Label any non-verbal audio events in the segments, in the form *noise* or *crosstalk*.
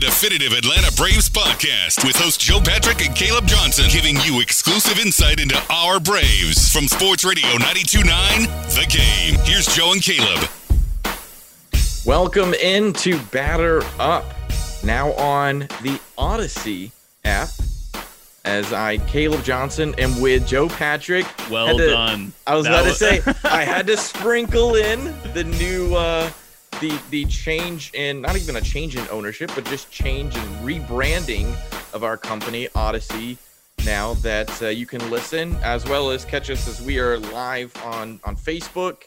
the definitive Atlanta Braves podcast with host Joe Patrick and Caleb Johnson, giving you exclusive insight into our Braves from Sports Radio 929 The Game. Here's Joe and Caleb. Welcome into Batter Up, now on the Odyssey app. As I, Caleb Johnson, am with Joe Patrick. Well to- done. I was That about to say *laughs* I had to sprinkle in the new uh the the change in not even a change in ownership, but just change in rebranding of our company Odyssey. Now that uh, you can listen as well as catch us as we are live on on Facebook,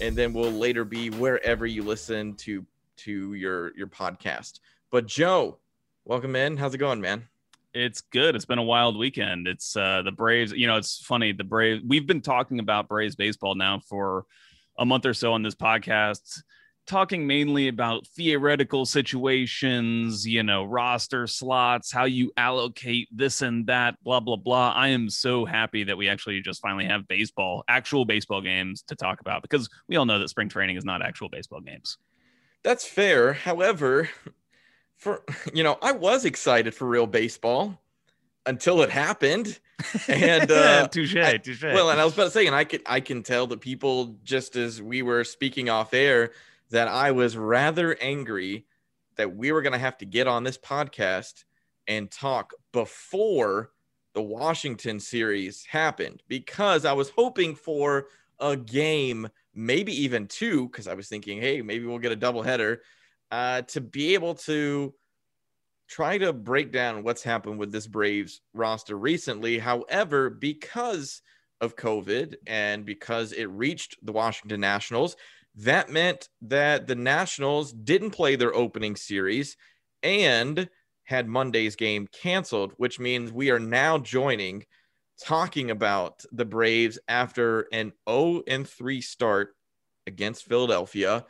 and then we'll later be wherever you listen to to your your podcast. But Joe, welcome in. How's it going, man? It's good. It's been a wild weekend. It's uh the Braves, you know, it's funny. The Braves, we've been talking about Braves baseball now for a month or so on this podcast, talking mainly about theoretical situations, you know, roster slots, how you allocate this and that, blah, blah, blah. I am so happy that we actually just finally have baseball, actual baseball games to talk about because we all know that spring training is not actual baseball games. That's fair. However, for *laughs* you know, I was excited for real baseball until it happened. And *laughs* uh touche, I- touche. well, and I was about to say, and I can I can tell the people just as we were speaking off air that I was rather angry that we were gonna have to get on this podcast and talk before the Washington series happened because I was hoping for a game, maybe even two, because I was thinking, hey, maybe we'll get a doubleheader, uh, to be able to try to break down what's happened with this Braves roster recently. However, because of COVID and because it reached the Washington Nationals, that meant that the Nationals didn't play their opening series and had Monday's game canceled, which means we are now joining talking about the Braves after an 0 and 3 start against Philadelphia.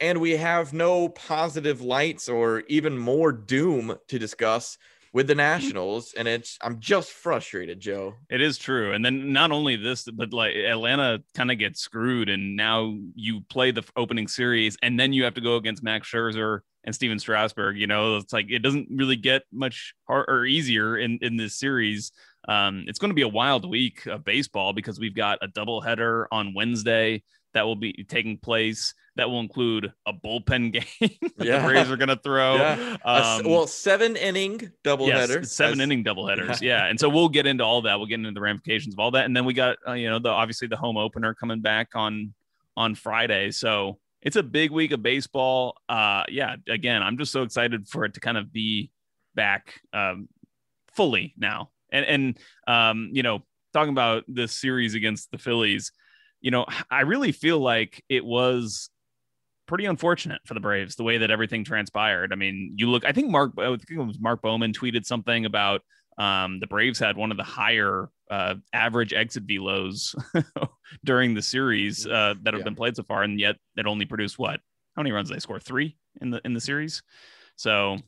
And we have no positive lights or even more doom to discuss with the Nationals. And it's, I'm just frustrated, Joe. It is true. And then not only this, but like Atlanta kind of gets screwed. And now you play the opening series and then you have to go against Max Scherzer and Stephen Strasburg. You know, it's like it doesn't really get much harder or easier in, in this series. Um, it's going to be a wild week of baseball because we've got a doubleheader on Wednesday that will be taking place. That will include a bullpen *laughs* game that Yeah. the Braves are going to throw. Yeah. A Um, well, seven inning doubleheader. Yes, seven as- inning doubleheaders. *laughs* Yeah. And so we'll get into all that. We'll get into the ramifications of all that. And then we got, uh, you know, the obviously the home opener coming back on on Friday. So it's a big week of baseball. Uh yeah, again, I'm just so excited for it to kind of be back um fully now. And and um, you know, talking about this series against the Phillies, you know, *sighs* I really feel like it was pretty unfortunate for the Braves the way that everything transpired. I mean, you look. I think Mark. I think it was Mark Bowman tweeted something about um, the Braves had one of the higher uh, average exit velos *laughs* during the series uh, that have yeah. been played so far, and yet it only produced what? How many runs did they score? Three in the in the series. So,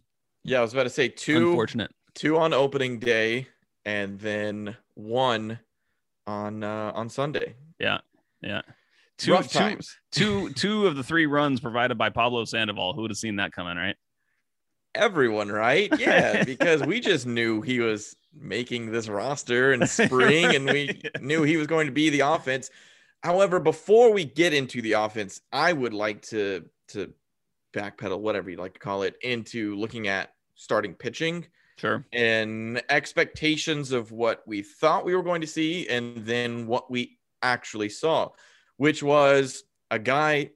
yeah, I was about to say two. Unfortunate. Two on opening day, and then one on uh, on Sunday. Yeah, yeah. Two, Rough times. Two, *laughs* two, two of the three runs provided by Pablo Sandoval. Who would have seen that coming, right? everyone, right? *laughs* Yeah, because we just knew he was making this roster in *laughs* spring and we knew he was going to be the offense. However, before we get into the offense, I would like to to backpedal, whatever you like to call it, into looking at starting pitching. Sure. And expectations of what we thought we were going to see and then what we actually saw, which was a guy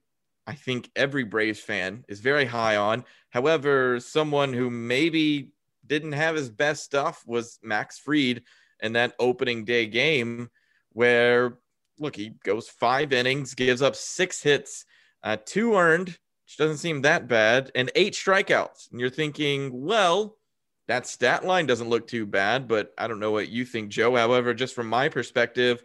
I think every Braves fan is very high on. However, someone who maybe didn't have his best stuff was Max Fried in that opening day game, where look, he goes five innings, gives up six hits, uh, two earned, which doesn't seem that bad, and eight strikeouts. And you're thinking, well, that stat line doesn't look too bad, but I don't know what you think, Joe. However, just from my perspective,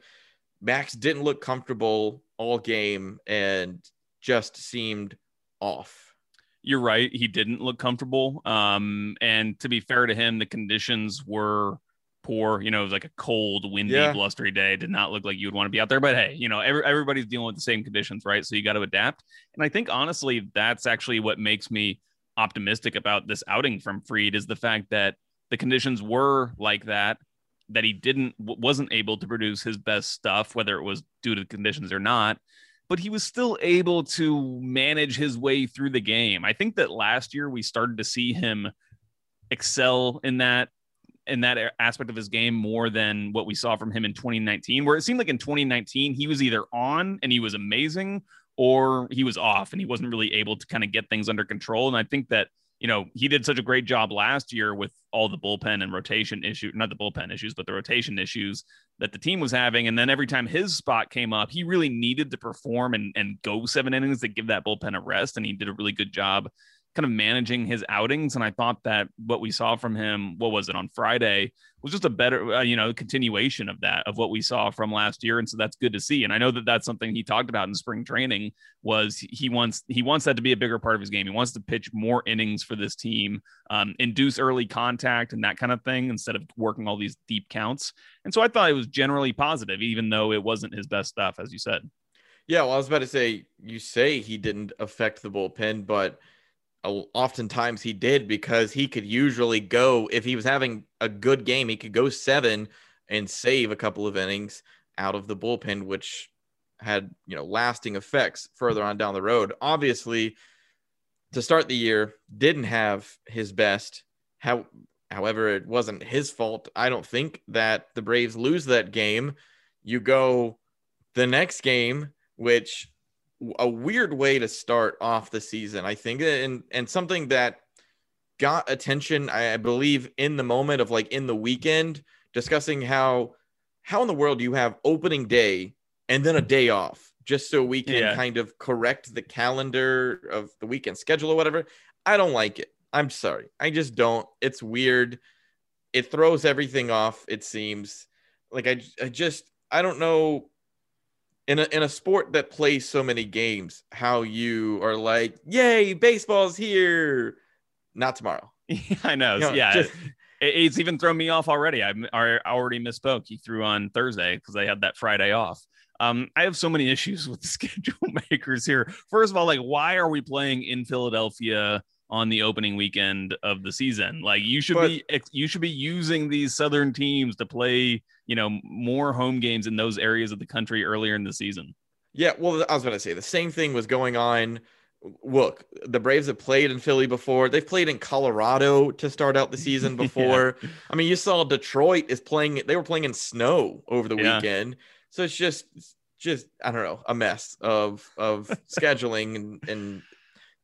Max didn't look comfortable all game and just seemed off. You're right. He didn't look comfortable. Um, and to be fair to him, the conditions were poor. You know, it was like a cold, windy, yeah. blustery day. Did not look like you would want to be out there. But hey, you know, every, everybody's dealing with the same conditions, right? So you got to adapt. And I think honestly, that's actually what makes me optimistic about this outing from Fried is the fact that the conditions were like that that he didn't wasn't able to produce his best stuff whether it was due to the conditions or not but he was still able to manage his way through the game. I think that last year we started to see him excel in that in that aspect of his game more than what we saw from him in 2019 where it seemed like in 2019 he was either on and he was amazing or he was off and he wasn't really able to kind of get things under control and I think that you know, he did such a great job last year with all the bullpen and rotation issue, not the bullpen issues, but the rotation issues that the team was having. And then every time his spot came up, he really needed to perform and, and go seven innings to give that bullpen a rest. And he did a really good job kind of managing his outings. And I thought that what we saw from him, what was it on Friday, was just a better, uh, you know, continuation of that, of what we saw from last year. And so that's good to see. And I know that that's something he talked about in spring training was he wants, he wants that to be a bigger part of his game. He wants to pitch more innings for this team, um, induce early contact and that kind of thing instead of working all these deep counts. And so I thought it was generally positive, even though it wasn't his best stuff, as you said. Yeah. Well, I was about to say, you say he didn't affect the bullpen, but oftentimes he did because he could usually go if he was having a good game he could go seven and save a couple of innings out of the bullpen which had you know lasting effects further on down the road. Obviously to start the year didn't have his best. How however it wasn't his fault. I don't think that the braves lose that game. You go the next game which a weird way to start off the season, I think, and and something that got attention, I believe, in the moment of like in the weekend, discussing how how in the world do you have opening day and then a day off just so we can yeah. kind of correct the calendar of the weekend schedule or whatever. I don't like it. I'm sorry. I just don't. It's weird. It throws everything off, it seems. Like I I just I don't know in a in a sport that plays so many games, how you are like, "Yay, baseball's here!" Not tomorrow. *laughs* I know. You know yeah, just, it, it's even thrown me off already. I, I already misspoke. He threw on Thursday because I had that Friday off. Um, I have so many issues with the *laughs* schedule makers here. First of all, like, why are we playing in Philadelphia? On the opening weekend of the season. Like you should but, be you should be using these southern teams to play, you know, more home games in those areas of the country earlier in the season. Yeah, well, I was going to say the same thing was going on. Look, the Braves have played in Philly before. They've played in Colorado to start out the *laughs* season before. yeah. I mean, you saw Detroit is playing. They were playing in snow over the yeah. weekend, so it's just, just I don't know, a mess of of *laughs* scheduling and and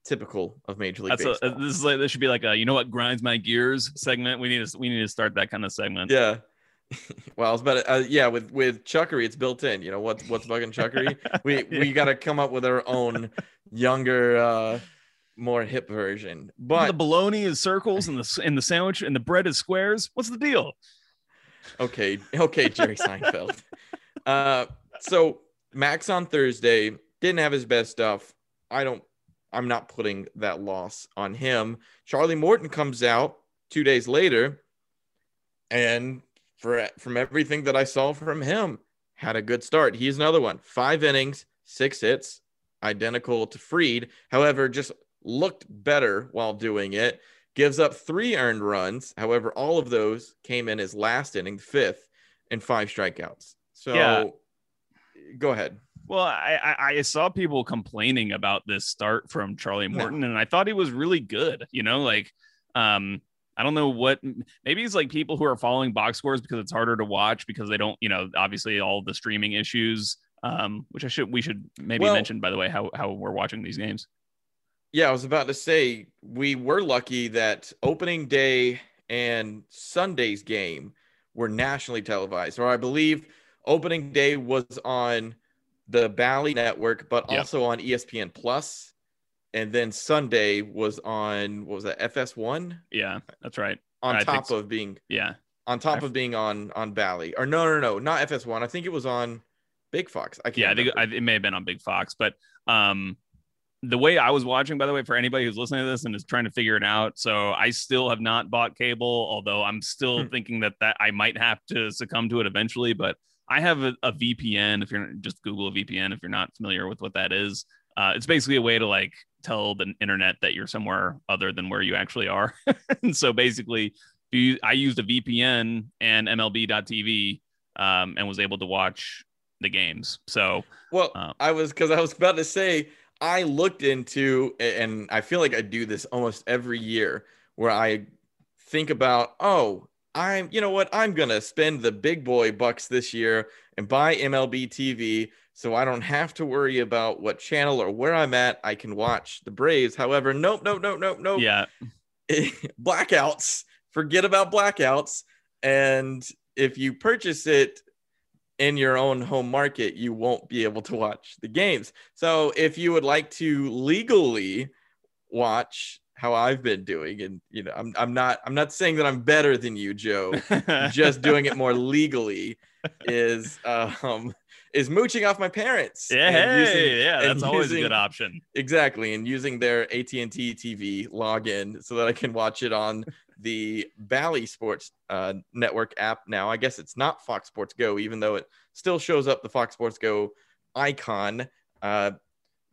typical of Major League That's Baseball. A, this is like this should be like a you know what grinds my gears segment. We need to we need to start that kind of segment. Yeah. *laughs* well, I was about to, uh, yeah, with with Chuckery, it's built in. You know what's what's bugging Chuckery? *laughs* we we got to come up with our own younger, uh more hip version. But the bologna is circles and the and the sandwich and the bread is squares. What's the deal? Okay, okay, Jerry *laughs* Seinfeld. uh, so Max on Thursday didn't have his best stuff. I don't. I'm not putting that loss on him. Charlie Morton comes out two days later, and for from everything that I saw from him, had a good start. He's another one. Five innings, six hits, identical to Fried. However, just looked better while doing it. Gives up three earned runs. However, all of those came in his last inning, fifth, and five strikeouts. So yeah. go ahead. Well, I, I saw people complaining about this start from Charlie Morton, and I thought he was really good. You know, like um, I don't know what maybe it's like people who are following box scores because it's harder to watch because they don't, you know, obviously all the streaming issues. Um, which I should we should maybe well, mention by the way how how we're watching these games. Yeah, I was about to say we were lucky that opening day and Sunday's game were nationally televised, or I believe opening day was on the Bally Network, but also on ESPN Plus, and then Sunday was on what was that FS1? Yeah, that's right. On I top so. of being yeah, on top of being on on Bally, or no, no, no, not FS1. I think it was on Big Fox. I can't. Yeah, I think it may have been on Big Fox, but um, the way I was watching, by the way, for anybody who's listening to this and is trying to figure it out, so I still have not bought cable, although I'm still hmm. thinking that that I might have to succumb to it eventually. But I have a, a, VPN. If you're just Google a VPN, if you're not familiar with what that is, uh, it's basically a way to like tell the internet that you're somewhere other than where you actually are. *laughs* and so basically, you, I used a VPN and MLB.TV um, and was able to watch the games. So, well, uh, I was because I was about to say I looked into, and I feel like I do this almost every year, where I think about, oh, I'm, you know what, I'm gonna spend the big boy bucks this year and buy MLB TV, so I don't have to worry about what channel or where I'm at. I can watch the Braves. However, nope, nope, nope, nope, nope. Yeah, *laughs* blackouts. Forget about blackouts. And if you purchase it in your own home market, you won't be able to watch the games. So if you would like to legally watch how I've been doing, and you know, I'm I'm not I'm not saying that I'm better than you, Joe, *laughs* just doing it more legally is um is mooching off my parents. Yeah, hey, using, yeah, that's always using, a good option. Exactly, and using their AT&T TV login so that I can watch it on the Bally Sports uh, Network app now. I guess it's not Fox Sports Go, even though it still shows up the Fox Sports Go icon. Uh,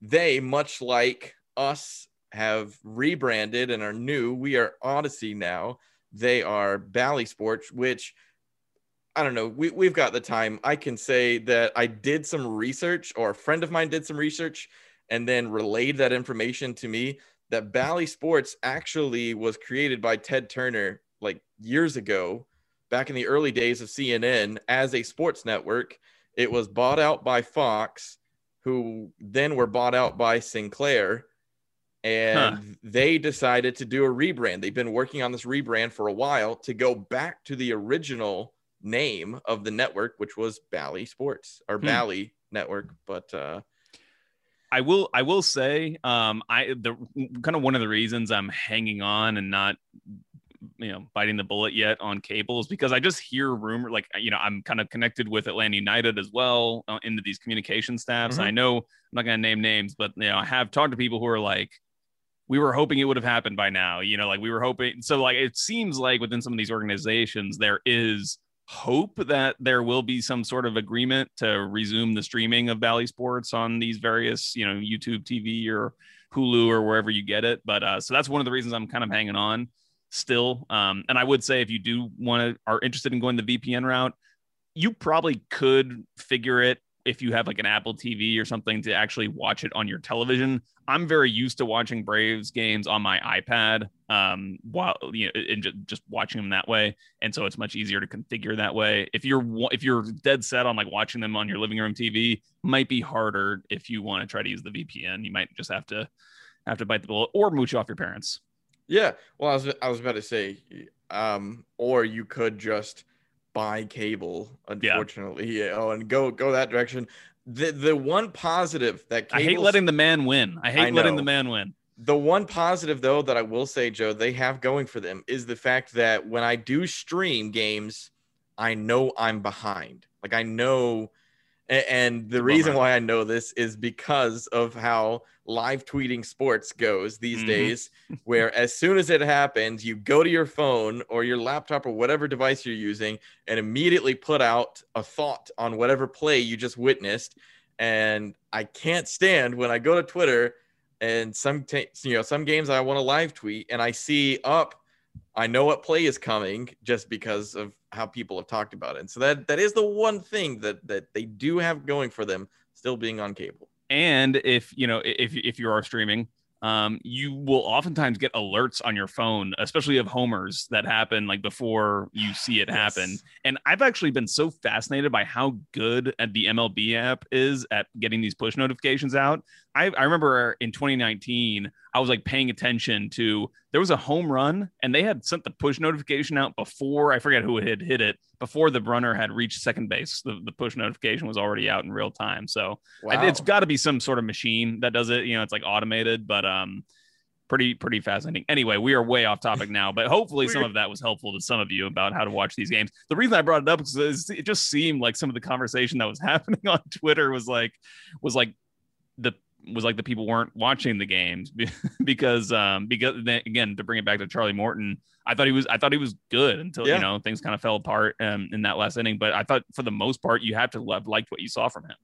they, much like us, have rebranded and are new. We are Odyssey now. They are Bally Sports, which I don't know. We, we've got the time. I can say that I did some research, or a friend of mine did some research and then relayed that information to me that Bally Sports actually was created by Ted Turner like years ago, back in the early days of CNN as a sports network. It was bought out by Fox, who then were bought out by Sinclair. And huh. they decided to do a rebrand. They've been working on this rebrand for a while to go back to the original name of the network, which was Bally Sports or hmm. Bally Network. But uh, I will I will say um I the kind of one of the reasons I'm hanging on and not you know biting the bullet yet on cables because I just hear rumor like you know I'm kind of connected with Atlanta United as well uh, into these communication staffs. Mm-hmm. I know I'm not going to name names, but you know I have talked to people who are like we were hoping it would have happened by now. You know, like we were hoping. So like it seems like within some of these organizations there is hope that there will be some sort of agreement to resume the streaming of Bally Sports on these various, you know, YouTube TV or Hulu or wherever you get it. But uh, so that's one of the reasons I'm kind of hanging on still. Um, and I would say if you do want to are interested in going the VPN route, you probably could figure it if you have like an Apple TV or something to actually watch it on your television. I'm very used to watching Braves games on my iPad um, while you know and just, just watching them that way, and so it's much easier to configure that way. If you're if you're dead set on like watching them on your living room TV, might be harder if you want to try to use the VPN. You might just have to have to bite the bullet or mooch off your parents. Yeah, well, I was I was about to say, um, or you could just buy cable, unfortunately. Yeah. Oh, and go go that direction. The the one positive that I hate letting the man win. I hate I letting the man win. The one positive though that I will say, Joe, they have going for them is the fact that when I do stream games, I know I'm behind. Like I know and the reason why I know this is because of how live tweeting sports goes these Mhm. days, where as soon as it happens, you go to your phone or your laptop or whatever device you're using and immediately put out a thought on whatever play you just witnessed. And I can't stand when I go to Twitter and some ta- you know some games I want to live tweet and I see up I know what play is coming just because of how people have talked about it. And so that that is the one thing that that they do have going for them still being on cable. And if you know if if you are streaming, um, you will oftentimes get alerts on your phone, especially of homers that happen like before you *sighs* see it happen. Yes. And I've actually been so fascinated by how good at the MLB app is at getting these push notifications out. I, I remember in 2019, I was like paying attention to there was a home run and they had sent the push notification out before I forget who had hit it before the runner had reached second base. The, the push notification was already out in real time. So I- it's Wow. got to be some sort of machine that does it. You know, it's like automated, but um, pretty pretty fascinating. Anyway, we are way off topic now, but hopefully some of that was helpful to some of you about how to watch these games. The reason I brought it up is it just seemed like some of the conversation that was *laughs* happening on Twitter was like was like the was like the people weren't watching the games *laughs* because um because then, again to bring it back to Charlie Morton I thought he was I thought he was good until Yeah. you know things kind of fell apart um, in that last inning but I thought for the most part you have to love liked what you saw from him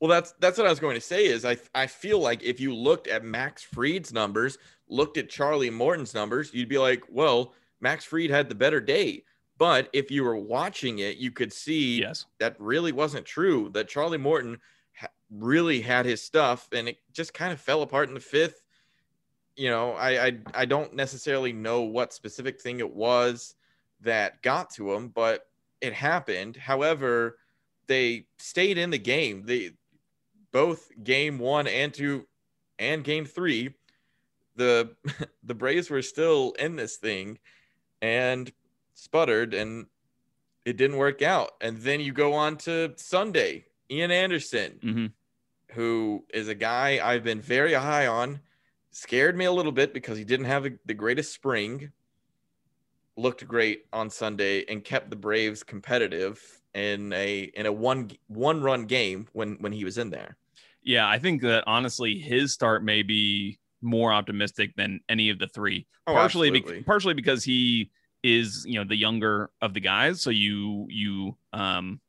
Well, that's that's what I was going to say. Is I I feel like if you looked at Max Fried's numbers, looked at Charlie Morton's numbers, you'd be like, well, Max Fried had the better day. But if you were watching it, you could see yes that really wasn't true. That Charlie Morton really had his stuff, and it just kind of fell apart in the fifth. You know, I, I I don't necessarily know what specific thing it was that got to him, but it happened. However, they stayed in the game. They both game one and two and game three, the *laughs* the Braves were still in this thing and sputtered and it didn't work out. And then you go on to Sunday, Ian Anderson, hmm who is a guy I've been very high on, scared me a little bit because he didn't have the greatest spring. Looked great on Sunday and kept the Braves competitive in a in a one one run game when when he was in there. Yeah, I think that honestly, his start may be more optimistic than any of the three. Oh, partially, be- partially because he is, you know, the younger of the guys. So you you um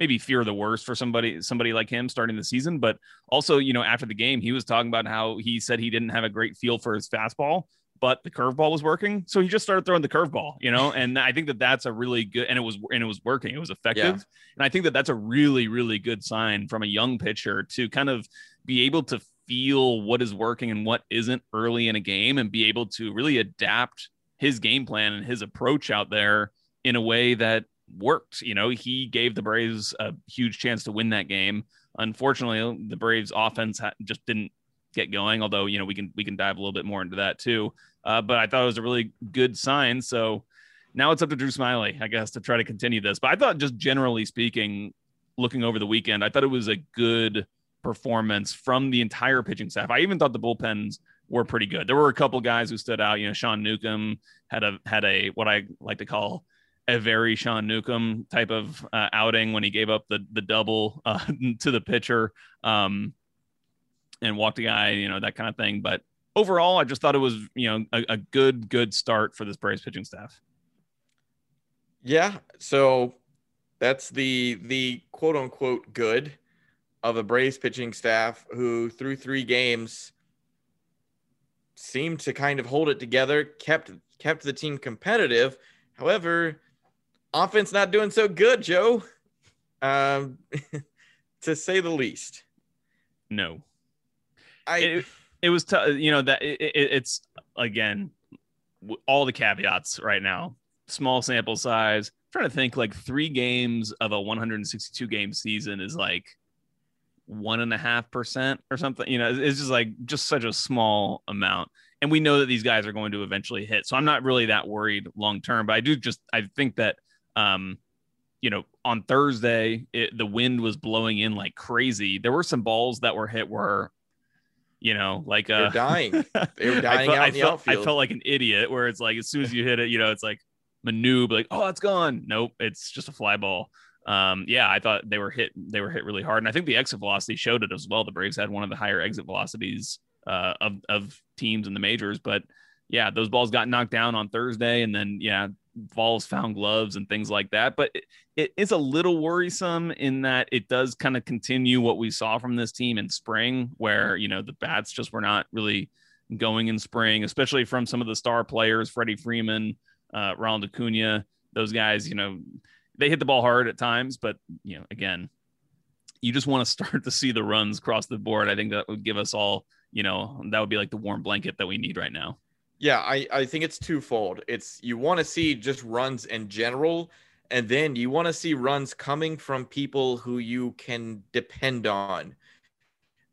maybe fear the worst for somebody somebody like him starting the season. But also, you know, after the game, he was talking about how he said he didn't have a great feel for his fastball. But the curveball was working, so he just started throwing the curveball, you know. And I think that that's a really good, and it was, and it was working. It was effective. And I think that that's a really, really good sign from a young pitcher to kind of be able to feel what is working and what isn't early in a game and be able to really adapt his game plan and his approach out there in a way that worked. You know, he gave the Braves a huge chance to win that game. Unfortunately, the Braves offense just didn't get going, although, you know, we can we can dive a little bit more into that too. Uh, but I thought it was a really good sign. So now it's up to Drew Smyly, I guess, to try to continue this. But I thought, just generally speaking, looking over the weekend, I thought it was a good performance from the entire pitching staff. I even thought the bullpens were pretty good. There were a couple guys who stood out. You know, Sean Newcomb had a had a what I like to call a very Sean Newcomb type of uh, outing when he gave up the the double uh, *laughs* to the pitcher um, and walked a guy, you know, that kind of thing. But overall, I just thought it was you know a, a good good start for this Braves pitching staff. Yeah, so that's the the quote unquote good of the Braves pitching staff who through three games seemed to kind of hold it together, kept kept the team competitive. However, offense not doing so good, Joe. Um, *laughs* to say the least. No, I it, it was t- you know that it, it, it's again all the caveats right now. Small sample size. Trying to think like three games of a 162 game season is like one and a half percent or something. You know it's just like just such a small amount. And we know that these guys are going to eventually hit. So i'm not really that worried long term but i do just i think that um you know, on Thursday, it, the wind was blowing in like crazy. There were some balls that were hit where, you know, like They're uh, dying. *laughs* They were dying I felt, out I the felt, outfield. I felt like an idiot where it's like as soon as you hit it, you know, it's like maneuver, like, oh, it's gone. Nope, it's just a fly ball. Um, yeah, I thought they were hit. They were hit really hard, and I think the exit velocity showed it as well. The Braves had one of the higher exit velocities uh, of of teams in the majors, but yeah, those balls got knocked down on Thursday, and then yeah, balls found gloves and things like that. But it, it is a little worrisome in that it does kind of continue what we saw from this team in spring, where you know the bats just were not really going in spring, especially from some of the star players, Freddie Freeman, uh, Ronald Acuna. Those guys, you know, they hit the ball hard at times, but you know, again, you just want to *laughs* start to see the runs across the board. I think that would give us all, you know, that would be like the warm blanket that we need right now. Yeah, I, I think it's twofold. It's you want to see just runs in general, and then you want to see runs coming from people who you can depend on.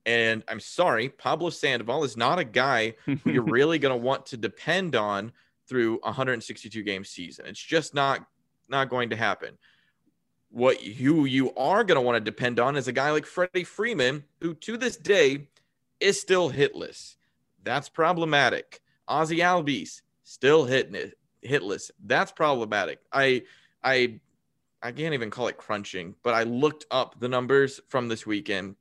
And I'm sorry, Pablo Sandoval is not a guy who you're *laughs* really going to want to depend on through a 162 game season. It's just not not going to happen. What you you are going to want to depend on is a guy like Freddie Freeman, who to this day is still hitless. That's problematic. Ozzie Albies still hitting it hitless. That's problematic. I I I can't even call it crunching, but I looked up the numbers from this weekend.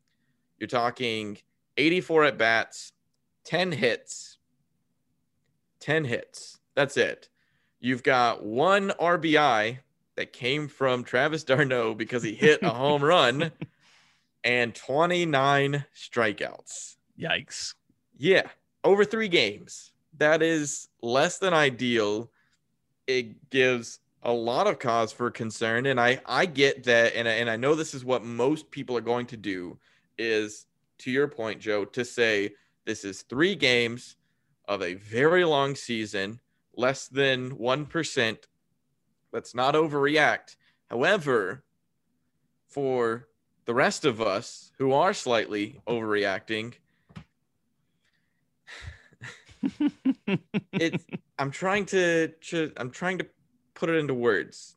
You're talking 84 at bats, 10 hits. 10 hits. That's it. You've got one RBI that came from Travis d'Arnaud because he hit a home *laughs* run and 29 strikeouts. Yikes. Yeah, over three games. That is less than ideal. It gives a lot of cause for concern, and I I get that, and I, and I know this is what most people are going to do. Is to your point, Joe, to say this is three games of a very long season, less than one percent. Let's not overreact. However, for the rest of us who are slightly overreacting, *laughs* it's I'm trying to, to I'm trying to put it into words.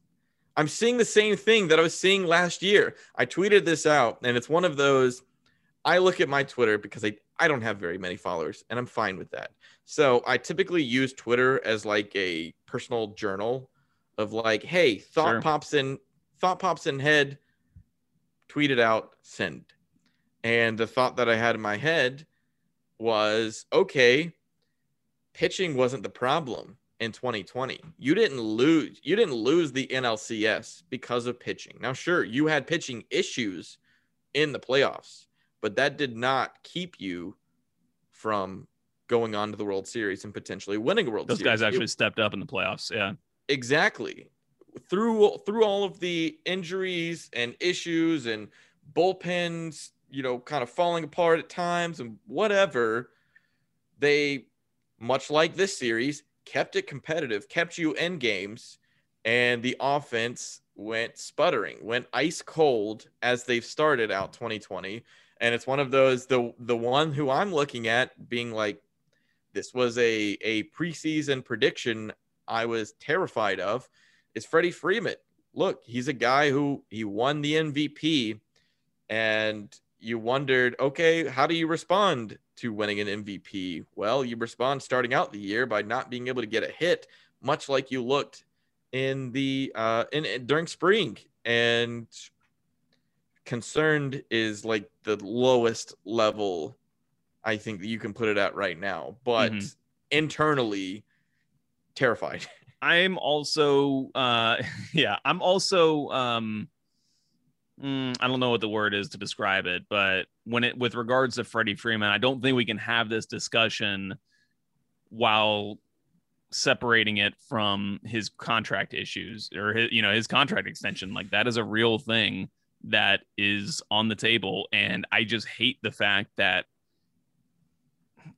I'm seeing the same thing that I was seeing last year. I tweeted this out, and it's one of those. I look at my Twitter because I I don't have very many followers, and I'm fine with that. So I typically use Twitter as like a personal journal of like, hey, thought Sure. pops in, thought pops in head, tweet it out, send. And the thought that I had in my head was, okay, pitching wasn't the problem in 2020. You didn't lose you didn't lose the NLCS because of pitching. Now sure, you had pitching issues in the playoffs, but that did not keep you from going on to the World Series and potentially winning a World Those Series. Those guys It- actually stepped up in the playoffs. Yeah. exactly through through all of the injuries and issues and bullpens you know kind of falling apart at times and whatever they much like this series kept it competitive kept you in games and the offense went sputtering went ice cold as they've started out 2020 and it's one of those the the one who i'm looking at being like this was a a preseason prediction I was terrified of is Freddie Freeman. Look, he's a guy who he won the MVP, and you wondered, okay, how do you respond to winning an MVP? Well, you respond starting out the year by not being able to get a hit, much like you looked in the uh in, in- during spring and concerned is like the lowest level I think that you can put it at right now. But Mhm. internally terrified. *laughs* I'm also, uh, *laughs* yeah, I'm also, um, mm, I don't know what the word is to describe it, but when it, with regards to Freddie Freeman, I don't think we can have this discussion while separating it from his contract issues or his, you know, his contract extension. Like that is a real thing that is on the table. And I just hate the fact that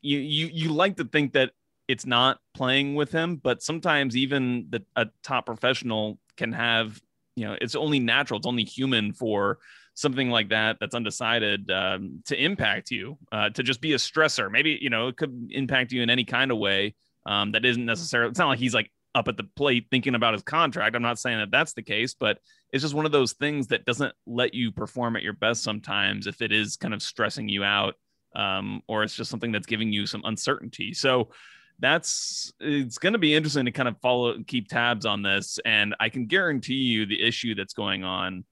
you, you, you like to think that it's not playing with him, but sometimes even the a top professional can have, you know, it's only natural, it's only human for something like that that's undecided um, to impact you, uh, to just be a stressor. Maybe you know it could impact you in any kind of way um, that isn't necessarily. It's not like he's like up at the plate thinking about his contract. I'm not saying that that's the case, but it's just one of those things that doesn't let you perform at your best sometimes if it is kind of stressing you out um, or it's just something that's giving you some uncertainty. So that's it's going to be interesting to kind of follow and keep tabs on this and i can guarantee you the issue that's going on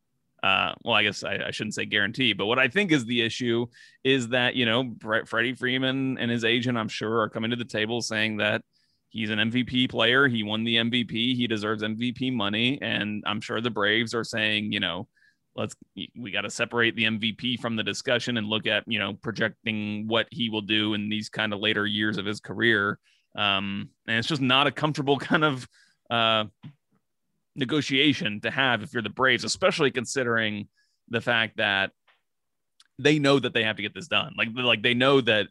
uh, well, I guess I, I, shouldn't say guarantee, but what I think is the issue is that, you know, Freddie Freeman and his agent, I'm sure, are coming to the table saying that he's an MVP player. He won the MVP. He deserves MVP money. And I'm sure the Braves are saying, you know, let's, we got to separate the MVP from the discussion and look at, you know, projecting what he will do in these kind of later years of his career. Um, and it's just not a comfortable *laughs* kind of, uh, negotiation to have if you're the Braves, especially considering the fact that they know that they have to get this done. Like, like they know that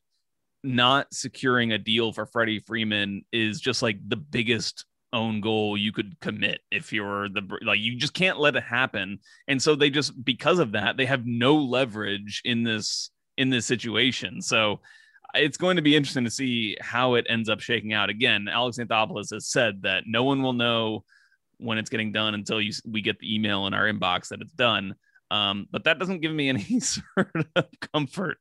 not securing a deal for Freddie Freeman is just like the biggest own goal you could commit if you're the like you just can't let it happen and so they just because of that they have no leverage in this in this situation so it's going to be interesting to see how it ends up shaking out again alex anthopoulos has said that no one will know when it's getting done until you we get the email in our inbox that it's done. Um, but that doesn't give me any *laughs* sort of comfort.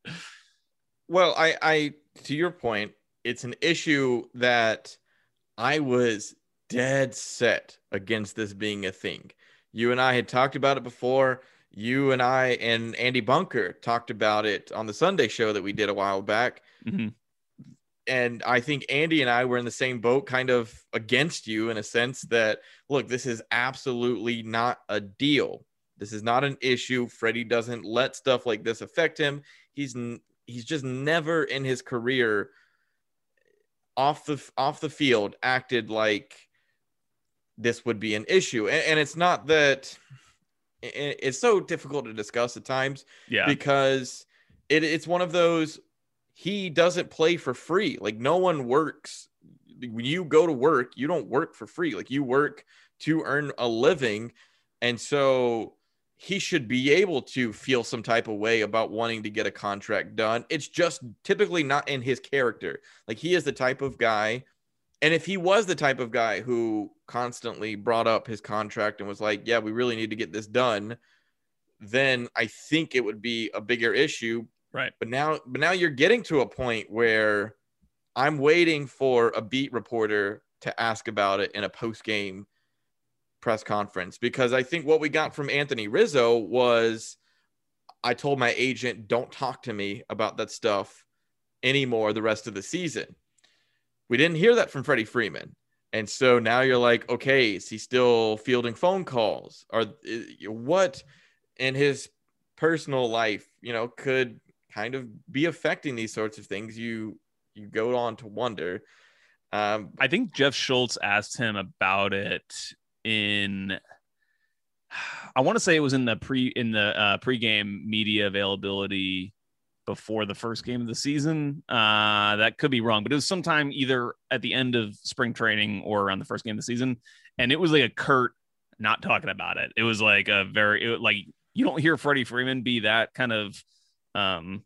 Well, I, I to your point, it's an issue that I was dead set against this being a thing. You and I had talked about it before. You and I and Andy Bunker talked about it on the Sunday show that we did a while back. Mm-hmm and I think Andy and I were in the same boat, kind of against you in a sense that look, this is absolutely not a deal. This is not an issue. Freddie doesn't let stuff like this affect him. He's he's just never in his career off the off the field acted like this would be an issue. And, and it's not that it's so difficult to discuss at times. Yeah. Because it, it's one of those he doesn't play for free. Like no one works. When you go to work, you don't work for free. Like you work to earn a living. And so he should be able to feel some type of way about wanting to get a contract done. It's just typically not in his character. Like he is the type of guy. And if he was the type of guy who constantly brought up his contract and was like, yeah, we really need to get this done, then I think it would be a bigger issue. Right. But now, but now you're getting to a point where I'm waiting for a beat reporter to ask about it in a post game press conference because I think what we got from Anthony Rizzo was I told my agent, don't talk to me about that stuff anymore the rest of the season. We didn't hear that from Freddie Freeman. And so now you're like, okay, is he still fielding phone calls? Or what in his personal life, you know, could kind of be affecting these sorts of things, you you go on to wonder. Um, I think Jeff Schultz asked him about it in. *sighs* I want to say it was in the pre in the uh, pregame media availability before the first game of the season. Uh, that could be wrong, but it was sometime either at the end of spring training or around the first game of the season, and it was like a curt not talking about it. It was like a very it, like you don't hear Freddie Freeman be that kind of um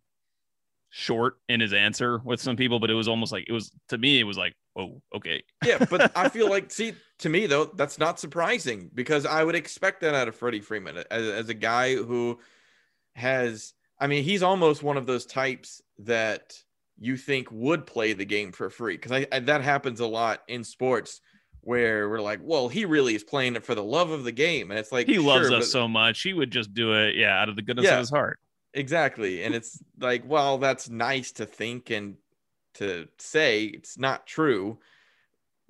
short in his answer with some people, but it was almost like it was to me, it was like, oh, okay. yeah, but *laughs* I feel like, see, to me though, that's not surprising because I would expect that out of Freddie Freeman as, as a guy who has, I mean, he's almost one of those types that you think would play the game for free because I, I, that happens a lot in sports where we're like, well, he really is playing it for the love of the game, and it's like he sure, loves us but, so much, he would just do it, yeah, out of the goodness yeah. of his heart. Exactly. And it's like, well, that's nice to think and to say. It's not true.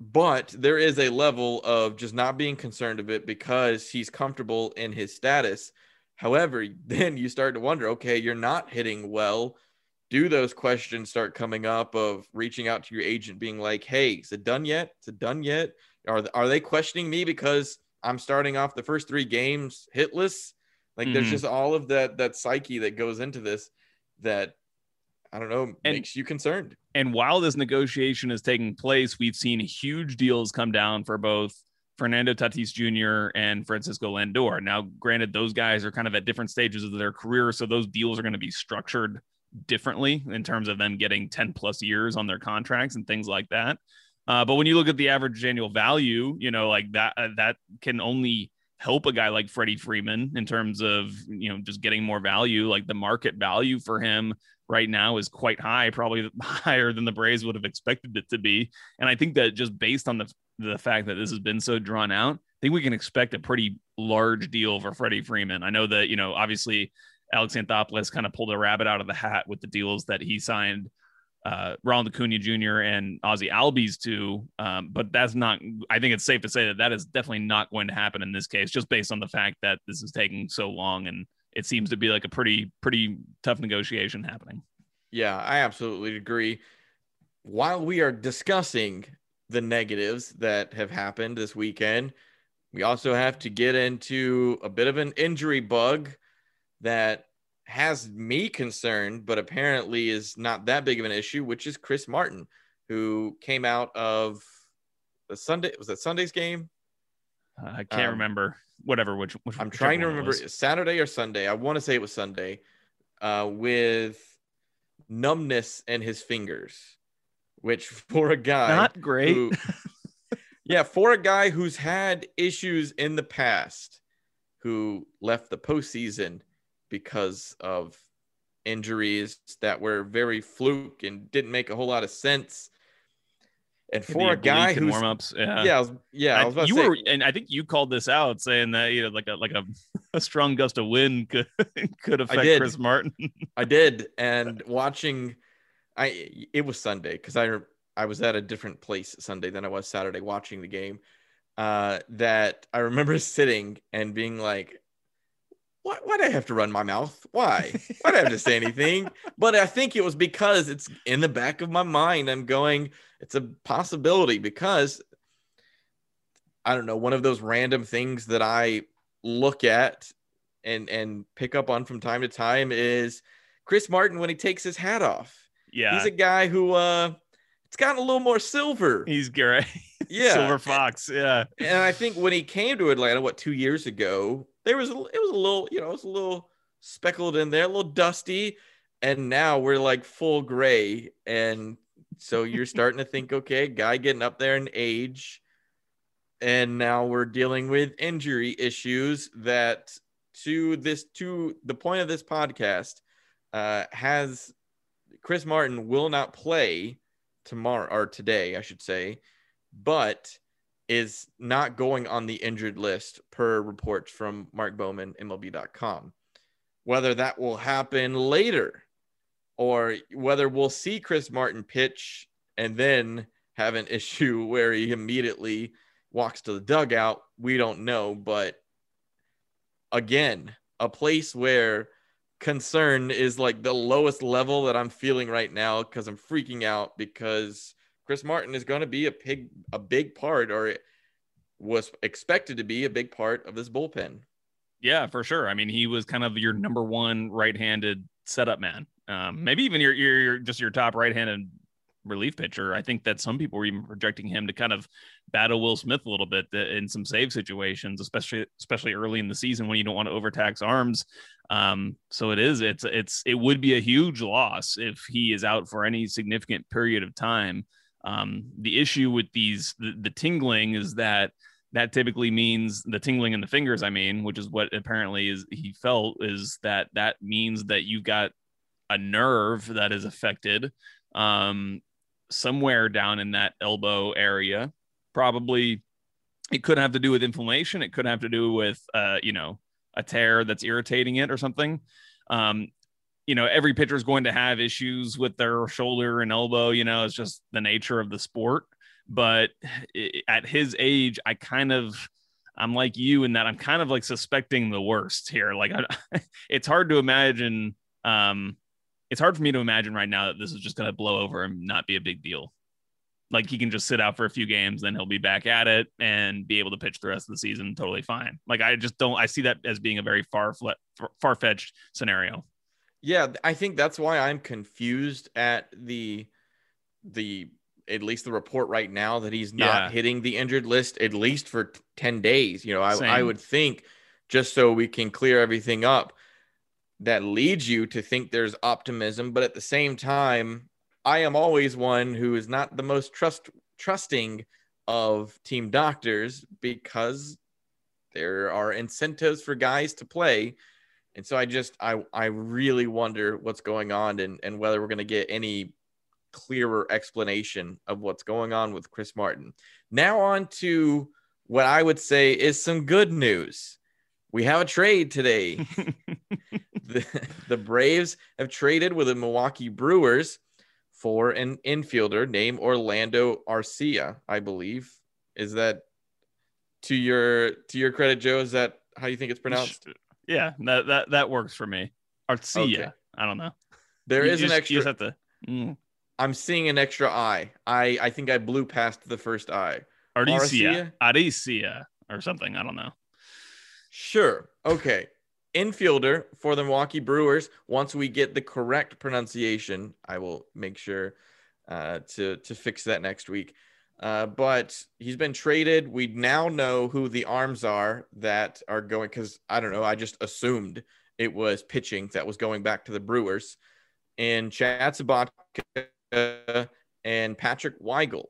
But there is a level of just not being concerned of it because he's comfortable in his status. However, *laughs* then you start to wonder okay, you're not hitting well. Do those questions start coming up of reaching out to your agent, being like, hey, is it done yet? Is it done yet? Are, are they questioning me because I'm starting off the first three games hitless? Like mm-hmm. there's just all of that that psyche that goes into this that I don't know and, makes you concerned. And while this negotiation is taking place, we've seen huge deals come down for both Fernando Tatis Jr. and Francisco Lindor. Now, granted, those guys are kind of at different stages of their career, so those deals are going to be structured differently in terms of them getting 10 plus years on their contracts and things like that. Uh, but when you look at the average annual value, you know, like that, uh, that can only help a guy like Freddie Freeman in terms of, you know, just getting more value. Like the market value for him right now is quite high, probably *laughs* higher than the Braves would have expected it to be. And I think that just based on the, the fact that this has been so drawn out, I think we can expect a pretty large deal for Freddie Freeman. I know that, you know, obviously Alex Anthopoulos kind of pulled a rabbit out of the hat with the deals that he signed uh, Ronald Acuna Jr. and Ozzie Albies to, um, but that's not. I think it's safe to say that that is definitely not going to happen in this case, just based on the fact that this is taking so long, and it seems to be like a pretty pretty tough negotiation happening. Yeah, I absolutely agree. While we are discussing the negatives that have happened this weekend, we also have to get into a bit of an injury bug that has me concerned, but apparently is not that big of an issue, which is Chris Martin, who came out of the Sunday. Was that Sunday's game? Uh, I can't um, remember. Whatever. Which, which I'm trying to remember Saturday or Sunday. I want to say it was Sunday. Uh, with numbness in his fingers, which *laughs* for a guy not great. Who, *laughs* yeah, for a guy who's had issues in the past, who left the postseason because of injuries that were very fluke and didn't make a whole lot of sense. And for a guy who's warm-ups, yeah, yeah, yeah, I, you say, were, and I think you called this out, saying that you know, like a like a, *laughs* a strong gust of wind could *laughs* could affect Chris Martin. I did, and watching, I it was Sunday because I I was at a different place Sunday than I was Saturday watching the game. Uh, that I remember *laughs* sitting and being like, why, why do I have to run my mouth? Why? Why do I have to say anything? *laughs* But I think it was because it's in the back of my mind. I'm going, it's a possibility because I don't know, one of those random things that I look at and and pick up on from time to time is Chris Martin when he takes his hat off. Yeah. He's a guy who uh it's gotten a little more silver. He's great. *laughs* Yeah. silver fox. Yeah. And I think when he came to Atlanta, what, two years ago, there was a, it was a little, you know, it was a little speckled in there, a little dusty, and now we're like full gray, and so you're *laughs* starting to think, okay, guy getting up there in age, and now we're dealing with injury issues that to this to the point of this podcast uh, has Chris Martin will not play tomorrow or today, I should say, but is not going on the injured list per reports from Mark Bowman, MLB.com. Whether that will happen later or whether we'll see Chris Martin pitch and then have an *laughs* issue where he immediately walks to the dugout, we don't know. But again, a place where concern is like the lowest level that I'm feeling right now because I'm freaking out because Chris Martin is going to be a big a big part or was expected to be a big part of this bullpen. Yeah, for sure. I mean, he was kind of your number one right-handed setup man. Um, maybe even your, your, your just your top right-handed relief pitcher. I think that some people were even projecting him to kind of battle Will Smith a little bit in some save situations, especially especially early in the season when you don't want to overtax arms. Um, so it is it's it's it would be a huge loss if he is out for any significant period of time. Um, the issue with these the, the tingling is that that typically means the tingling in the fingers i mean which is what apparently is he felt is that that means that you've got a nerve that is affected um, somewhere down in that elbow area. Probably it could have to do with inflammation. It could have to do with uh, you know a tear that's irritating it or something. Um, you know every pitcher is going to have issues with their shoulder and elbow you know it's just the nature of the sport but *sighs* at his age, I kind of I'm like you in that I'm kind of like suspecting the worst here. Like I, *laughs* it's hard to imagine. Um, it's hard for me to imagine right now that this is just going to blow over and not be a big deal. Like he can just sit out for a few games, then he'll be back at it and be able to pitch the rest of the season totally fine. Like I just don't. I see that as being a very far far fetched scenario. Yeah, I think that's why I'm confused at the the at least the report right now that he's not yeah. hitting the injured list at least for 10 days. You know, I, I would think just so we can clear everything up, that leads you to think there's optimism. But at the same time, I am always one who is not the most trust trusting of team doctors because there are incentives for guys to play. And so I just I I really wonder what's going on and, and whether we're gonna get any clearer explanation of what's going on with Chris Martin. Now on to what I would say is some good news. We have a trade today. *laughs* the, the Braves have traded with the Milwaukee Brewers for an infielder named Orlando Arcia, I believe. Is that to your to your credit, Joe? Is that how you think it's pronounced? Yeah, that that, that works for me. Arcia. Okay. I don't know. There you is just, an extra. You have to. Mm. I'm seeing an extra I. I I think I blew past the first I. Arcia. Arcia or something. I don't know. Sure. Okay. Infielder for the Milwaukee Brewers. Once we get the correct pronunciation, I will make sure uh, to to fix that next week. Uh, but he's been traded. We now know who the arms are that are going because I don't know. I just assumed it was pitching that was going back to the Brewers. And Chad Sobotka and Patrick Weigel.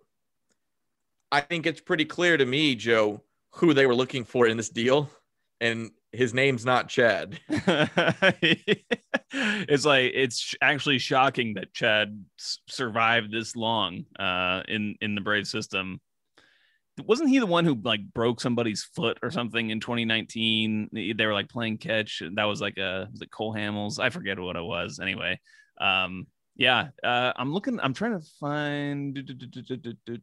I think it's pretty clear to me, Joe, who they were looking for in this deal. And his name's not Chad. *laughs* *laughs* it's like it's actually shocking that Chad survived this long uh, in in the Brave system. Wasn't he the one who like broke somebody's foot or something in 2019? They were like playing catch. That was like a was it Cole Hamels? I forget what it was. Anyway, um, yeah, uh, I'm looking. I'm trying to find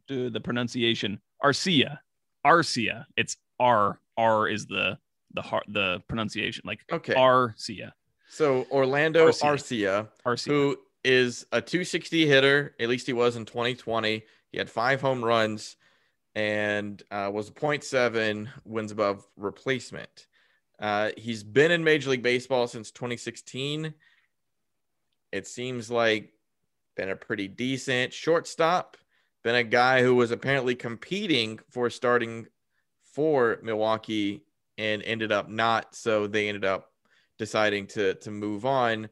the pronunciation. Arcia, Arcia. It's R. R is the the the pronunciation like okay Arcia. So Orlando Arcia, Arcia, who is a 260 hitter, at least he was in 2020. He had five home runs and uh, was a 0.7 wins above replacement. Uh, he's been in Major League Baseball since 2016. It seems like been a pretty decent shortstop. Been a guy who was apparently competing for starting for Milwaukee and ended up not. So they ended up deciding to to move on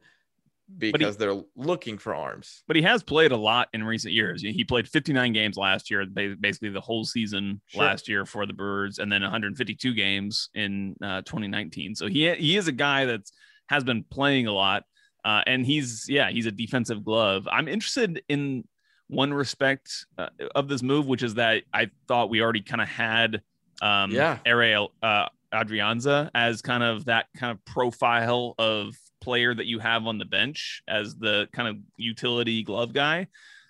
because he, they're looking for arms. But he has played a lot in recent years. He played 59 games last year, basically the whole season sure. last year for the Birds, and then 152 games in uh, 2019. So he he is a guy that has been playing a lot, uh, and he's yeah he's a defensive glove. I'm interested in one respect uh, of this move, which is that I thought we already kind of had um, yeah Ariel uh, Adrianza as kind of that kind of profile of player that you have on the bench as the kind of utility glove guy.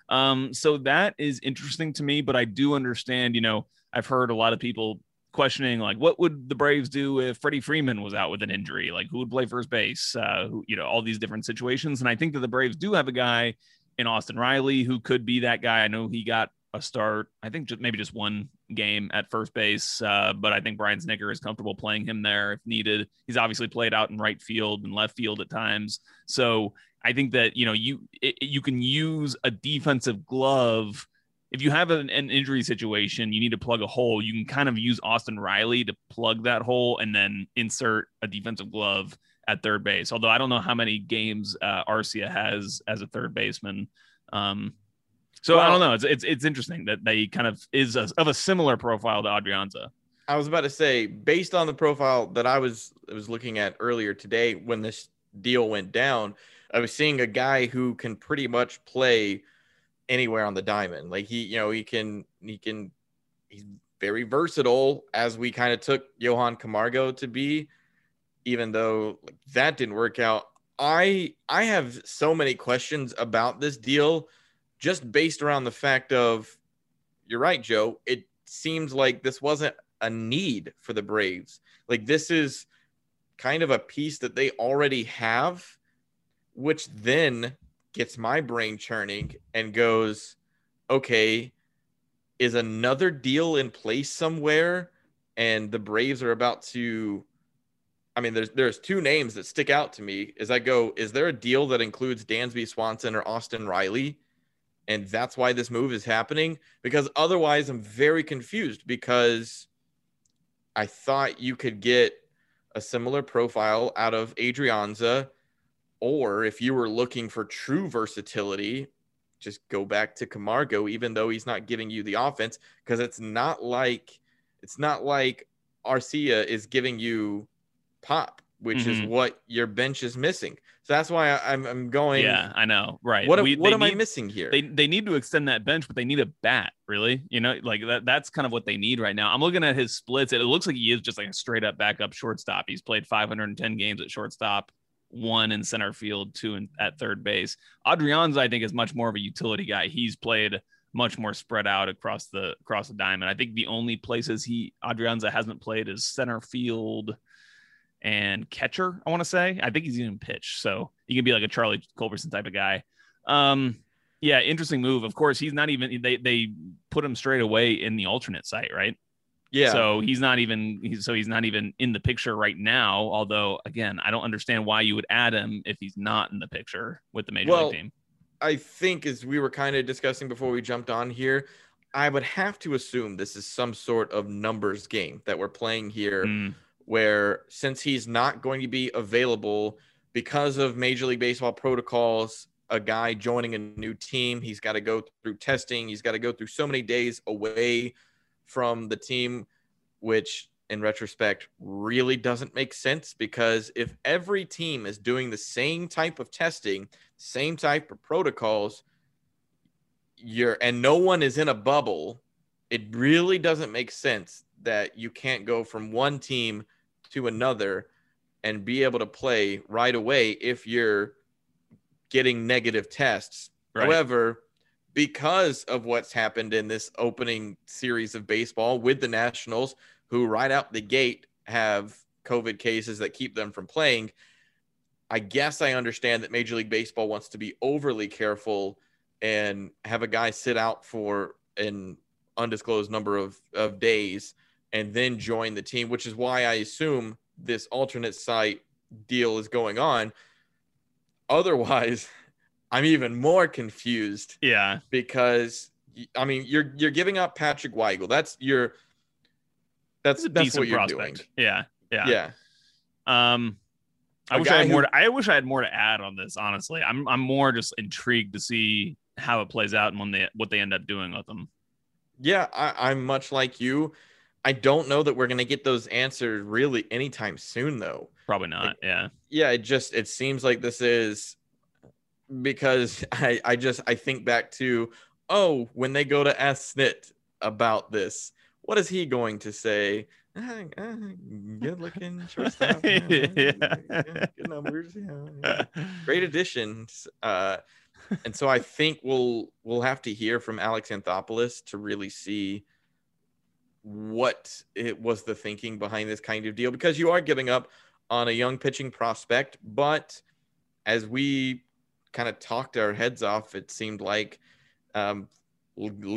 Um, so that is interesting to me, but I do understand, you know, I've heard a lot of people questioning like what would the Braves do if Freddie Freeman was out with an injury? Like who would play first base? Uh, who, you know, all these different situations. And I think that the Braves do have a guy in Austin Riley who could be that guy. I know he got a start. I think just maybe just one game at first base, uh, but I think Brian Snitker is comfortable playing him there if needed. He's obviously played out in right field and left field at times, so I think that you know you it, you can use a defensive glove. If you have an, an, injury situation, you need to plug a hole. You can kind of use Austin Riley to plug that hole and then insert a defensive glove at third base. Although I don't know how many games uh, Arcia has as a third baseman. Um, so well, I don't know. It's, it's it's interesting that they kind of is a, of a similar profile to Adrianza. I was about to say, based on the profile that I was was looking at earlier today, when this deal went down, I was seeing a guy who can pretty much play anywhere on the diamond. Like he, you know, he can he can he's very versatile, as we kind of took Johan Camargo to be, even though that didn't work out. I I have so many questions about this deal just based around the fact of you're right, Joe. It seems like this wasn't a need for the Braves. Like this is kind of a piece that they already have, which then gets my brain churning and goes, okay, is another deal in place somewhere? And the Braves are about to. I mean, there's there's two names that stick out to me as I go. Is there a deal that includes Dansby Swanson or Austin Riley? And that's why this move is happening because otherwise I'm very confused because I thought you could get a similar profile out of Adrianza or if you were looking for true versatility just go back to Camargo, even though he's not giving you the offense, because it's not like it's not like Arcia is giving you pop, which mm-hmm. is what your bench is missing. So that's why I, am I'm, I'm going. Yeah, I know. Right. What, we, what am need, I missing here? They they need to extend that bench, but they need a bat. Really, you know, like that. That's kind of what they need right now. I'm looking at his splits. and It looks like he is just like a straight up backup shortstop. He's played 510 games at shortstop one in center field, two in, at third base. Adrianza, I think, is much more of a utility guy. He's played much more spread out across the across the diamond. I think the only places he Adrianza hasn't played is center field and catcher. I want to say. I think he's even pitch, so he can be like a Charlie Culberson type of guy. Um, yeah, interesting move. Of course, he's not even. They they put him straight away in the alternate site, right? Yeah. So he's not even he's so he's not even in the picture right now. Although again, I don't understand why you would add him if he's not in the picture with the major well, league team. I think as we were kind of discussing before we jumped on here, I would have to assume this is some sort of numbers game that we're playing here, mm. Where since he's not going to be available because of Major League Baseball protocols, a guy joining a new team, he's got to go through testing, he's got to go through so many days away from the team, which in retrospect really doesn't make sense because if every team is doing the same type of testing, same type of protocols, you're and no one is in a bubble, it really doesn't make sense that you can't go from one team to another and be able to play right away if you're getting negative tests. Right. However, because of what's happened in this opening series of baseball with the Nationals, who right out the gate have COVID cases that keep them from playing. I guess I understand that Major League Baseball wants to be overly careful and have a guy sit out for an undisclosed number of, of days and then join the team, which is why I assume this alternate site deal is going on. *laughs* Otherwise, *laughs* I'm even more confused. Yeah. Because I mean, you're you're giving up Patrick Weigel. That's your that's that's what you're prospect. doing. Yeah. Yeah. Yeah. Um I a wish I had who, more to, I wish I had more to add on this, honestly. I'm I'm more just intrigued to see how it plays out and when they what they end up doing with them. Yeah, I, I'm much like you. I don't know that we're gonna get those answers really anytime soon though. Probably not. Like, yeah. Yeah, it just it seems like this is because *laughs* I, I just I think back to oh when they go to ask Snit about this, what is he going to say? *laughs* Good looking shortstop, *laughs* yeah. good numbers, yeah, great additions. Uh, and so I think we'll we'll have to hear from Alex Anthopoulos to really see what it was the thinking behind this kind of deal because you are giving up on a young pitching prospect, but as we kind of talked our heads off. It seemed like um,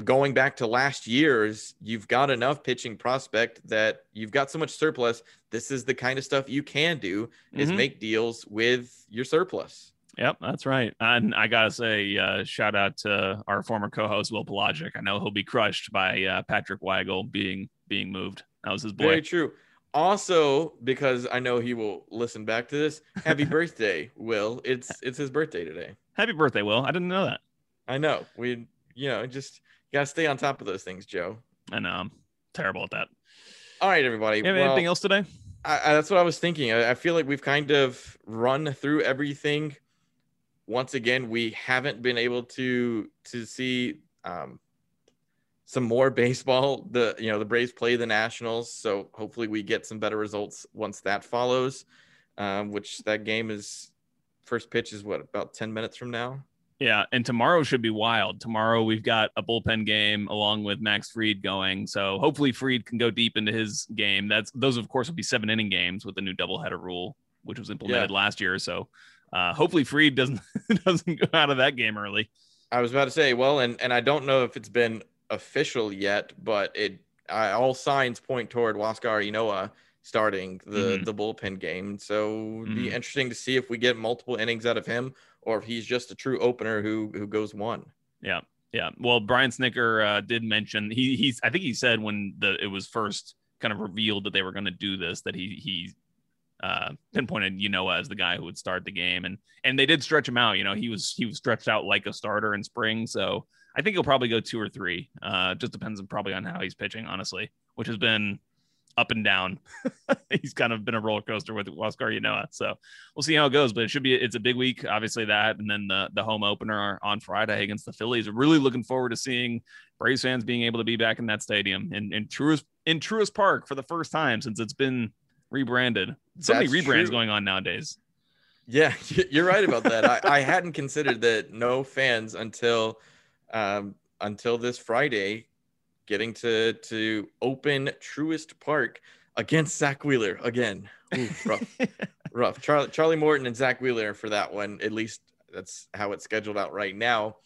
going back to last year's, you've got enough pitching prospect that you've got so much surplus. This is the kind of stuff you can do is mm-hmm. make deals with your surplus. Yep, that's right. And I gotta say, uh, shout out to our former co-host Will Pelagic. I know he'll be crushed by uh, Patrick Weigel being being moved. That was his boy. Very true. Also, because I know he will listen back to this, happy *laughs* birthday, Will. It's it's his birthday today. Happy birthday, Will. I didn't know that. I know. We you know, just gotta stay on top of those things, Joe. I know. I'm terrible at that. All right, everybody. Well, anything else today? I, I, that's what I was thinking. I, I feel like we've kind of run through everything. Once again, we haven't been able to to see um, some more *laughs* baseball. The you know the Braves play the Nationals, so hopefully we get some better results once that follows. Um, which that game is first pitch is what about ten minutes from now. Yeah, and tomorrow should be wild. Tomorrow we've got a bullpen game along with Max Fried going. So hopefully Fried can go deep into his game. That's those of course will be seven inning games with the new doubleheader rule, which was implemented yeah. last year. So uh, hopefully Fried doesn't *laughs* doesn't go out of that game early. I was about to say, well, and and I don't know if it's been official yet, but it all signs point toward Huascar Ynoa starting the mm-hmm. the bullpen game. So it'd be mm-hmm. interesting to see if we get multiple innings out of him or if he's just a true opener who who goes one. Yeah. Yeah. Well, Brian Snitker uh, did mention he he's I think he said when the it was first kind of revealed that they were going to do this that he he uh, pinpointed Ynoa as the guy who would start the game, and and they did stretch him out. You know, he was he was stretched out like a starter in spring, so I think he'll probably go two or three. Uh, just depends on probably on how he's pitching, honestly, which has been up and down. *laughs* he's kind of been a roller coaster with Huascar Ynoa. So we'll see how it goes. But it should be it's a big week, obviously that, and then the the home opener on Friday against the Phillies. Really looking forward to seeing Braves fans being able to be back in that stadium in, in Truist in Truist Park for the first time since it's been rebranded. So That's many rebrands true. going on nowadays. Yeah, *laughs* you're right about that. I, I hadn't considered that no fans until um, until this Friday, getting to to open Truist Park against Zack Wheeler again. Ooh, rough, *laughs* rough. Charlie Charlie Morton and Zack Wheeler for that one. At least that's how it's scheduled out right now.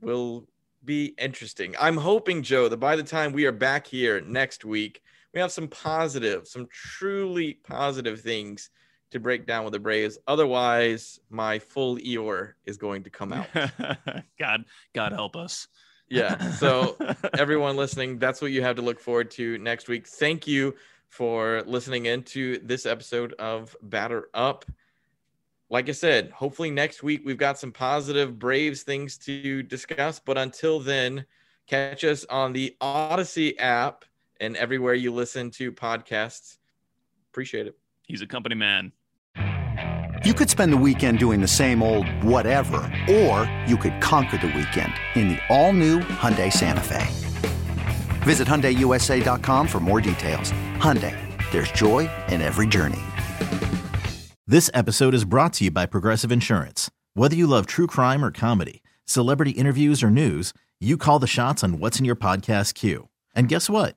Will be interesting. I'm hoping, Joe, that by the time we are back here next week, we have some positive, some truly positive things to break down with the Braves. Otherwise, my full Eeyore is going to come out. *laughs* God, God help us. Yeah. So, *laughs* everyone listening, that's what you have to look forward to next week. Thank you for listening in to this episode of Batter Up. Like I said, hopefully next week we've got some positive Braves things to discuss. But until then, catch us on the Odyssey app and everywhere you listen to podcasts. Appreciate it. He's a company man. You could spend the weekend doing the same old whatever, or you could conquer the weekend in the all-new Hyundai Santa Fe. Visit HyundaiUSA.com for more details. Hyundai, there's joy in every journey. This episode is brought to you by Progressive Insurance. Whether you love true crime or comedy, celebrity interviews or news, you call the shots on what's in your podcast queue. And guess what?